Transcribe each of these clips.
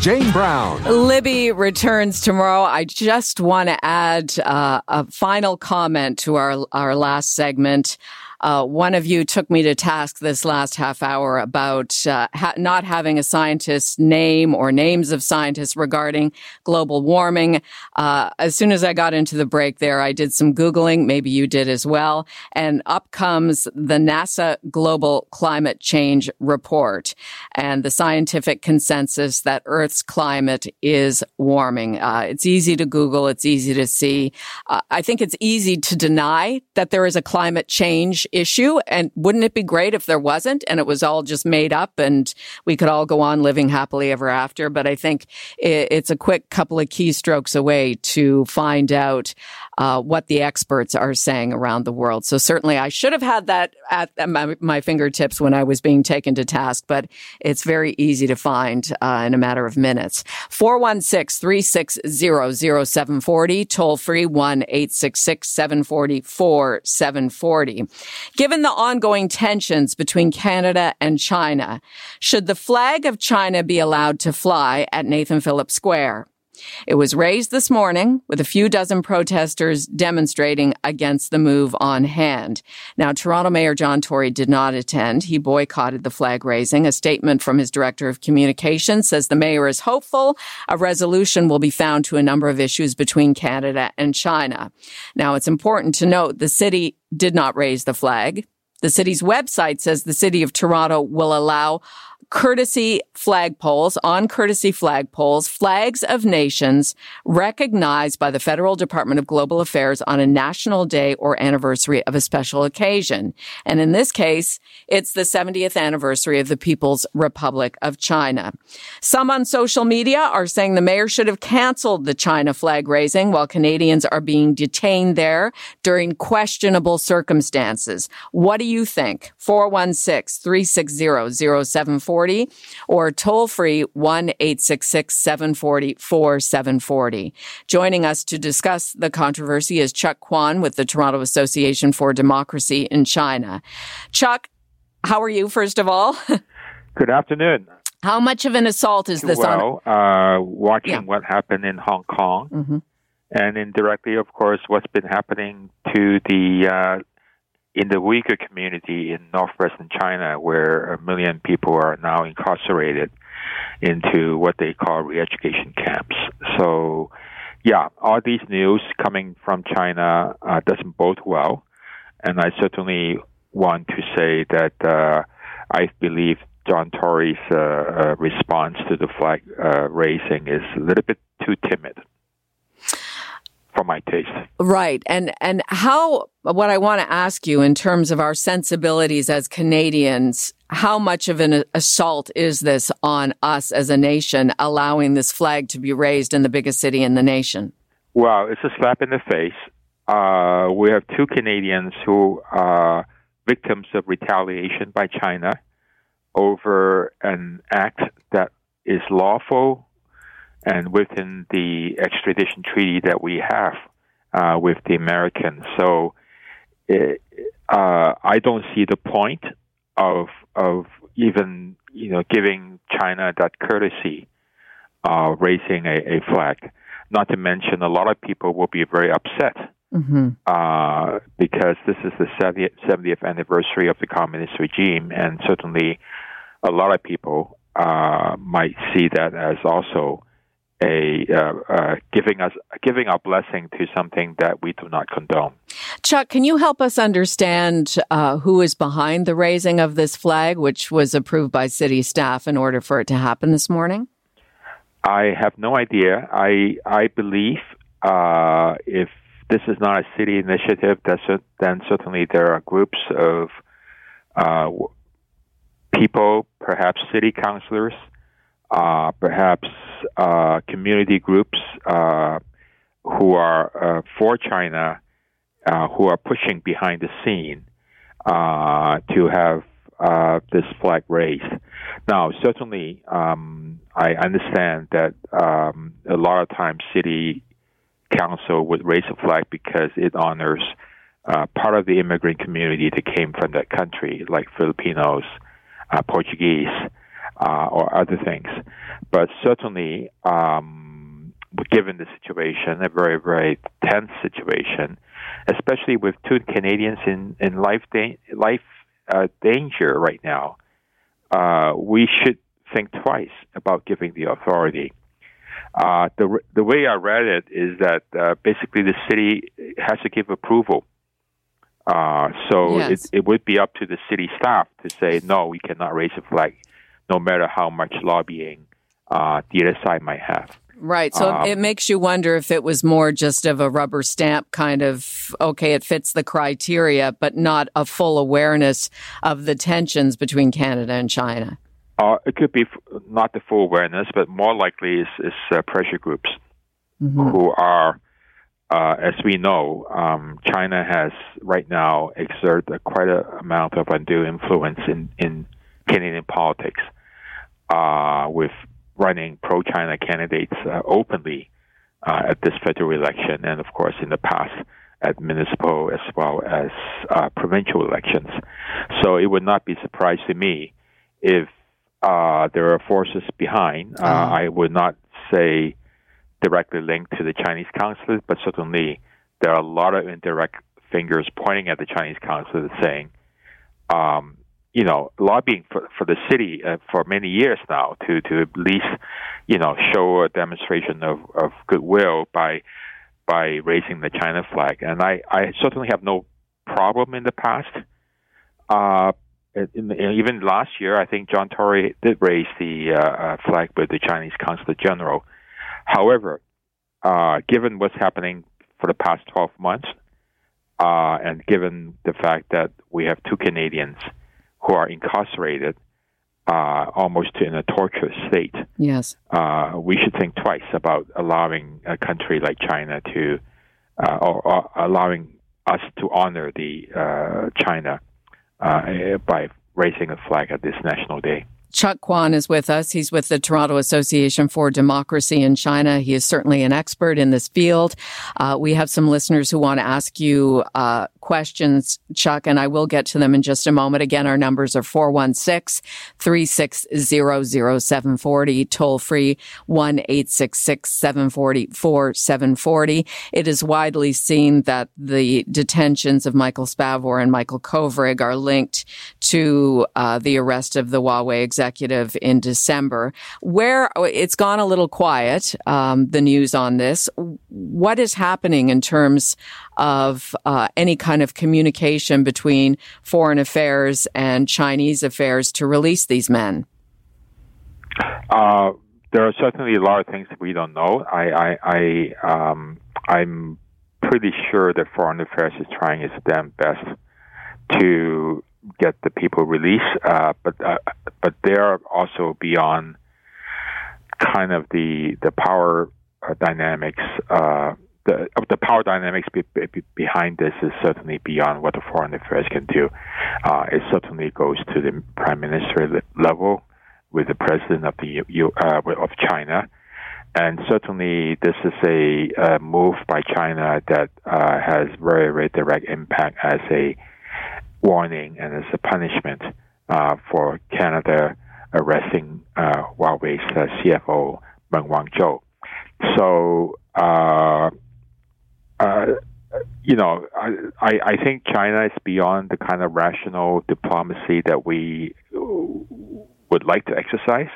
Jane Brown. Libby returns tomorrow. I just want to add uh, a final comment to our our last segment. Uh, one of you took me to task this last half hour about uh, ha- not having a scientist's name or names of scientists regarding global warming. Uh, as soon as I got into the break there, I did some Googling. Maybe you did as well. And up comes the NASA Global Climate Change Report and the scientific consensus that Earth's climate is warming. Uh, it's easy to Google. It's easy to see. Uh, I think it's easy to deny that there is a climate change issue. And wouldn't it be great if there wasn't and it was all just made up and we could all go on living happily ever after? But I think it's a quick couple of keystrokes away to find out uh, what the experts are saying around the world. So certainly I should have had that at my, my fingertips when I was being taken to task, but it's very easy to find uh, in a matter of minutes. 416 360 0740, toll free 1 866 740 4740. Given the ongoing tensions between Canada and China, should the flag of China be allowed to fly at Nathan Phillips Square? It was raised this morning with a few dozen protesters demonstrating against the move on hand. Now, Toronto Mayor John Tory did not attend. He boycotted the flag raising. A statement from his director of communications says the mayor is hopeful a resolution will be found to a number of issues between Canada and China. Now, it's important to note the city did not raise the flag. The city's website says the city of Toronto will allow courtesy flagpoles, on courtesy flagpoles, flags of nations recognized by the Federal Department of Global Affairs on a national day or anniversary of a special occasion. And in this case, it's the 70th anniversary of the People's Republic of China. Some on social media are saying the mayor should have canceled the China flag raising while Canadians are being detained there during questionable circumstances. What do you think? 416 360 0740 or toll free 1 866 740 4740. Joining us to discuss the controversy is Chuck Kwan with the Toronto Association for Democracy in China. Chuck, how are you, first of all? Good afternoon. How much of an assault is this well, on? Uh, watching yeah. what happened in Hong Kong, mm-hmm. and indirectly, of course, what's been happening to the uh, in the Uyghur community in northwestern China, where a million people are now incarcerated into what they call re-education camps. So, yeah, all these news coming from China uh, doesn't bode well, and I certainly want to say that uh, I believe John Tory's uh, uh response to the flag uh, raising is a little bit too timid for my taste. Right. And and how what I want to ask you in terms of our sensibilities as Canadians, how much of an assault is this on us as a nation allowing this flag to be raised in the biggest city in the nation? Well, it's a slap in the face. Uh, we have two Canadians who are victims of retaliation by China over an act that is lawful and within the extradition treaty that we have uh, with the Americans. So it, uh, I don't see the point of of even you know giving China that courtesy, uh, raising a, a flag. Not to mention, a lot of people will be very upset mm-hmm. uh, because this is the 70th, 70th anniversary of the communist regime, and certainly a lot of people uh, might see that as also a uh, uh, giving us giving our blessing to something that we do not condone. Chuck, can you help us understand uh, who is behind the raising of this flag, which was approved by city staff in order for it to happen this morning? I have no idea. I I believe uh, if this is not a city initiative, then certainly there are groups of uh, people, perhaps city councilors, uh, perhaps uh, community groups, uh, who are uh, for China, uh, who are pushing behind the scene uh, to have this flag raised. Now, certainly, um, I understand that um, a lot of times city council would raise a flag because it honors part of the immigrant community that came from that country, like Filipinos, Portuguese, uh, or other things. But certainly, um, given the situation, a very, very tense situation, especially with two Canadians in, in life, da- life uh, danger right now, uh, we should think twice about giving the authority. Uh, the the way I read it is that uh, basically the city has to give approval. Uh, so yes. it, it would be up to the city staff to say no, we cannot raise a flag, no matter how much lobbying uh, the other side might have. Right. So um, it makes you wonder if it was more just of a rubber stamp kind of, okay, it fits the criteria, but not a full awareness of the tensions between Canada and China. Uh, it could be f- not the full awareness, but more likely is, is uh, pressure groups mm-hmm. who are, uh, as we know, um, China has right now exerted quite a amount of undue influence in, in Canadian politics uh, with running pro-China candidates uh, openly uh, at this federal election, and of course in the past at municipal as well as uh, provincial elections. So it would not be a surprise to me if uh, there are forces behind. Uh, uh-huh. I would not say directly linked to the Chinese consulate, but certainly there are a lot of indirect fingers pointing at the Chinese consulate saying, um, you know, lobbying for, for the city uh, for many years now to, to at least, you know, show a demonstration of, of goodwill by by raising the China flag. And I, I certainly have no problem in the past. Uh, in, in, even last year, I think John Tory did raise the uh, uh, flag with the Chinese Consulate General. However, uh, given what's happening for the past 12 months, uh, and given the fact that we have two Canadians who are incarcerated uh, almost in a torture state. Yes. Uh, we should think twice about allowing a country like China to, uh, or, or, allowing us to honor the uh, China uh, by raising a flag at this national day. Chuck Kwan is with us. He's with the Toronto Association for Democracy in China. He is certainly an expert in this field. Uh, we have some listeners who want to ask you uh, questions, Chuck, and I will get to them in just a moment. Again, our numbers are 416-360-0740, toll free 1-866-740-4740. It is widely seen that the detentions of Michael Spavor and Michael Kovrig are linked to uh, the arrest of the Huawei executive in December. Where it's gone a little quiet, um, the news on this. What is happening in terms of uh, any kind of communication between foreign affairs and Chinese affairs to release these men? Uh, there are certainly a lot of things we don't know. I, I, I um, I'm pretty sure that foreign affairs is trying its damn best to get the people released, uh, but uh, but they're also beyond kind of the the power uh, dynamics uh, the the power dynamics be, be, behind this is certainly beyond what the foreign affairs can do. Uh, it certainly goes to the prime minister level with the president of the U, uh, of China, and certainly this is a, a move by China that uh, has very very direct impact as a warning and as a punishment uh, for Canada arresting uh, Huawei's uh, CFO Meng Wanzhou. So you know, I, I think China is beyond the kind of rational diplomacy that we would like to exercise.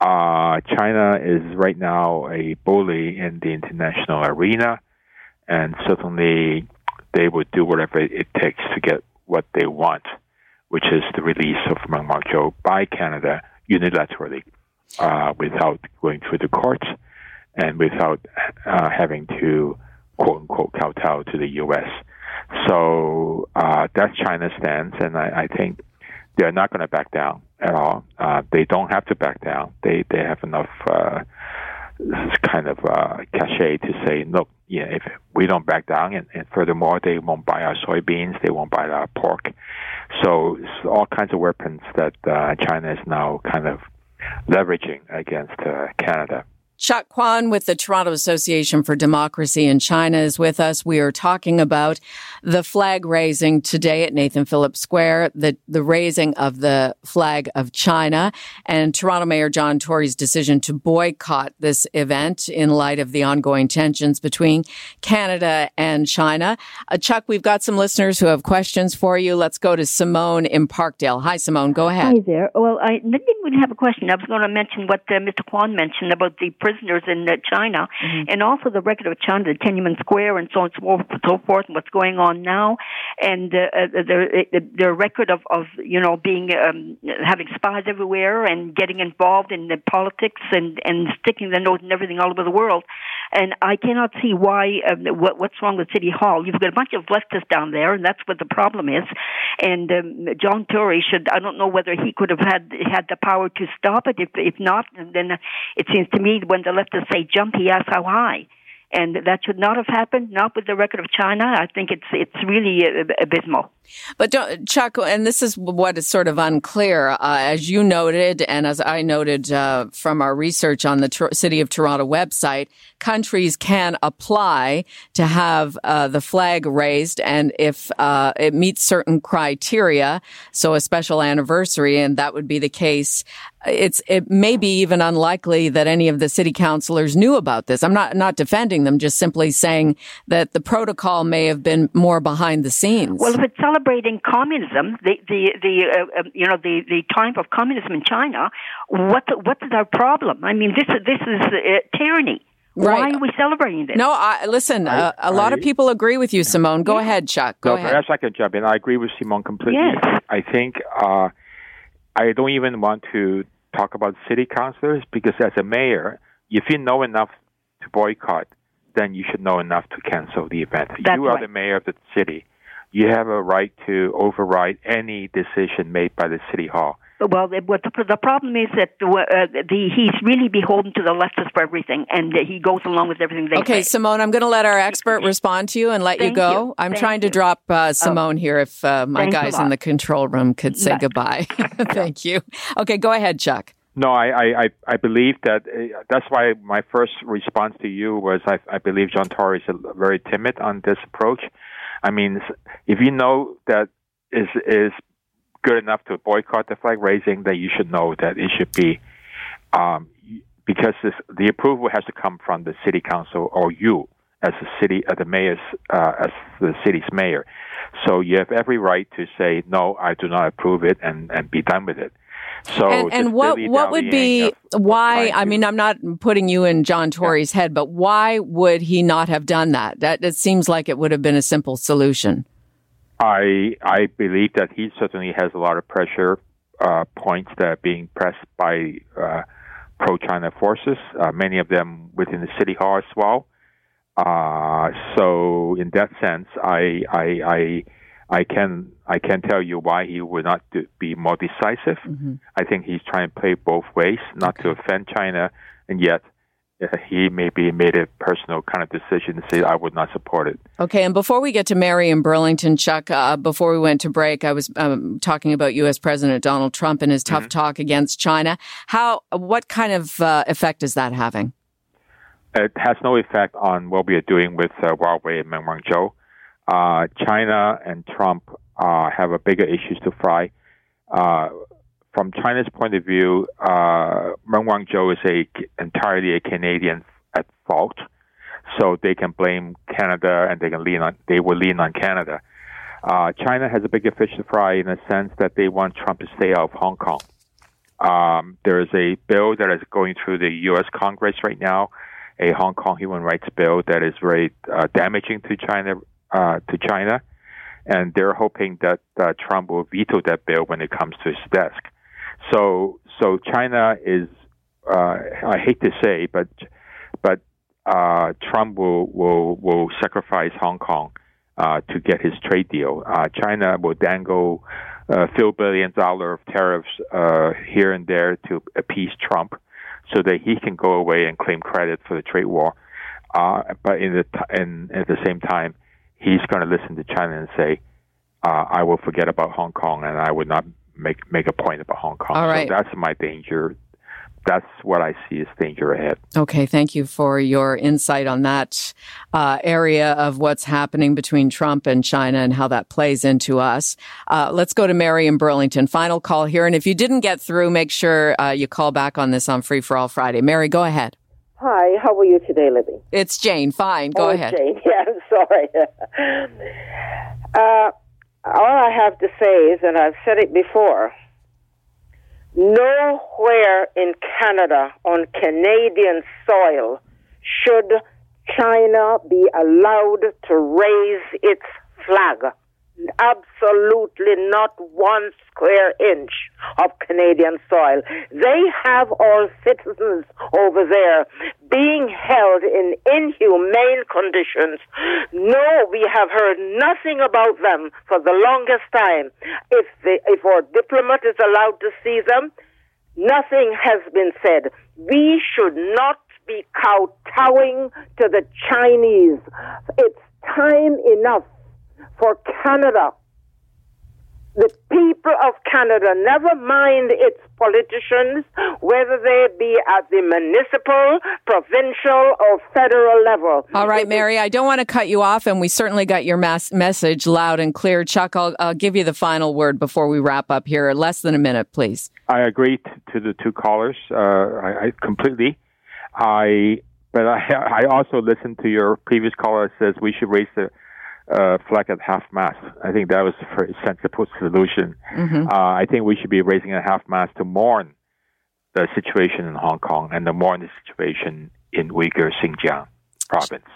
Uh, China is right now a bully in the international arena, and certainly they would do whatever it takes to get what they want, which is the release of Meng Wanzhou by Canada unilaterally, uh, without going through the courts and without uh, having to quote unquote kowtow to the U.S. So uh, that's China's stance, and I, I think they're not going to back down at all. Uh, they don't have to back down. They they have enough uh, kind of uh, cachet to say, look, yeah, if we don't back down, and, and furthermore, they won't buy our soybeans, they won't buy our pork. So, it's all kinds of weapons that uh, China is now kind of leveraging against uh, Canada. Chuck Kwan with the Toronto Association for Democracy in China is with us. We are talking about the flag raising today at Nathan Phillips Square, the, the raising of the flag of China and Toronto Mayor John Tory's decision to boycott this event in light of the ongoing tensions between Canada and China. Uh, Chuck, we've got some listeners who have questions for you. Let's go to Simone in Parkdale. Hi, Simone. Go ahead. Hi there. Well, I didn't really have a question. I was going to mention what uh, Mr. Kwan mentioned about the prisoners in uh, China, mm-hmm. and also the record of China, the Tiananmen Square, and so on and so forth, and what's going on now, and uh, uh the, the record of, of you know being um, having spies everywhere and getting involved in the politics and and sticking their nose and everything all over the world, and I cannot see why um, what, what's wrong with City Hall. You've got a bunch of leftists down there, and that's what the problem is. And um, John Tory should I don't know whether he could have had had the power to stop it. If if not, then it seems to me when the leftists say jump, he asked how high. And that should not have happened, not with the record of China. I think it's it's really abysmal. But Chuck, and this is what is sort of unclear, uh, as you noted, and as I noted uh, from our research on the City of Toronto website, countries can apply to have uh, the flag raised, and if uh, it meets certain criteria, so a special anniversary, and that would be the case it's it may be even unlikely that any of the city councilors knew about this. I'm not not defending them, just simply saying that the protocol may have been more behind the scenes. Well, if it's celebrating communism, the the the uh, um, you know the the triumph of communism in China, what what is our problem? I mean, this this is uh, tyranny. Right. Why are we celebrating this? No, I, listen. I, uh, a lot of people agree with you, Simone. Go yeah. ahead, Chuck. Go no, ahead. Perhaps I can jump in. I agree with Simone completely. Yes. I think. I don't even want to talk about city councilors because as a mayor, if you know enough to boycott, then you should know enough to cancel the event. That's you are right. the mayor of the city. You have a right to override any decision made by the city hall. Well, the, the problem is that uh, the, he's really beholden to the leftists for everything, and he goes along with everything they okay, say. Simone, I'm going to let our expert respond to you and let Thank you go. You. I'm Thank trying you. to drop uh, Simone oh. here if uh, my Thanks guys in the control room could say goodbye. Thank you. Okay, go ahead, Chuck. No, I, I, I believe that uh, that's why my first response to you was I, I believe John Tory is very timid on this approach. I mean, if you know that is is good enough to boycott the flag raising, then you should know that it should be um, because this, the approval has to come from the city council or you as the city, uh, the mayor's, uh, as the city's mayor. So you have every right to say no, I do not approve it, and and be done with it. So and, and what what would be why? I mean, I'm not putting you in John Tory's yeah. head, but why would he not have done that? That it seems like it would have been a simple solution. I I believe that he certainly has a lot of pressure uh, points that are being pressed by uh, pro-China forces. Uh, many of them within the city hall as well. Uh, so in that sense, I I I I can I can tell you why he would not do, be more decisive. Mm-hmm. I think he's trying to play both ways, not to offend China, and yet he maybe made a personal kind of decision to say I would not support it. Okay, and before we get to Mary in Burlington, Chuck, uh, before we went to break, I was um, talking about U.S. President Donald Trump and his tough mm-hmm. talk against China. How, what kind of uh, effect is that having? It has no effect on what we are doing with uh, Huawei and Meng Wanzhou uh, China and Trump uh, have a bigger issues to fry. From China's point of view, uh, Meng Wanzhou is a entirely a Canadian at fault, so they can blame Canada and they can lean on they will lean on Canada. Uh, China has a bigger fish to fry in the sense that they want Trump to stay out of Hong Kong. Um, there is a bill that is going through the U.S. Congress right now, a Hong Kong human rights bill that is very uh, damaging to China uh, to China, and they're hoping that uh, Trump will veto that bill when it comes to his desk. So, so China is, uh, I hate to say, but but uh, Trump will will will sacrifice Hong Kong uh, to get his trade deal. Uh, China will dangle a few billion dollar of tariffs uh, here and there to appease Trump. so that he can go away and claim credit for the trade war. Uh, but in the t- and at the same time, he's going to listen to China and say, uh, "I will forget about Hong Kong, and I would not make make a point about Hong Kong." All right. So that's my danger that's what I see as danger ahead. Okay, thank you for your insight on that uh, area of what's happening between Trump and China and how that plays into us. Uh, let's go to Mary in Burlington. Final call here, and if you didn't get through, make sure uh, you call back on this on Free for All Friday. Mary, go ahead. Hi, how are you today, Libby? It's Jane. Fine, go oh, ahead. Jane, yeah, I'm sorry. Have to say is, and I've said it before Nowhere in Canada on Canadian soil should China be allowed to raise its flag. Absolutely not one square inch of Canadian soil. They have all citizens over there being held in inhumane conditions. No, we have heard nothing about them for the longest time. If the, if our diplomat is allowed to see them, nothing has been said. We should not be kowtowing to the Chinese. It's time enough for Canada the people of Canada, never mind its politicians, whether they be at the municipal, provincial, or federal level. All right, Mary, I don't want to cut you off, and we certainly got your mass- message loud and clear. Chuck, I'll, I'll give you the final word before we wrap up here. Less than a minute, please. I agree to the two callers. Uh, I, I completely. I but I, I also listened to your previous caller that says we should raise the uh, flag at half mast. I think that was a very sensible solution. Mm-hmm. Uh, I think we should be raising at half mast to mourn the situation in Hong Kong and to mourn the situation in Uyghur Xinjiang province.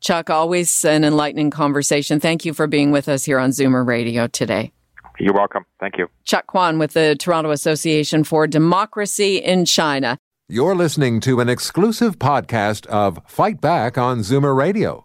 Chuck, always an enlightening conversation. Thank you for being with us here on Zoomer Radio today. You're welcome. Thank you. Chuck Kwan with the Toronto Association for Democracy in China. You're listening to an exclusive podcast of Fight Back on Zoomer Radio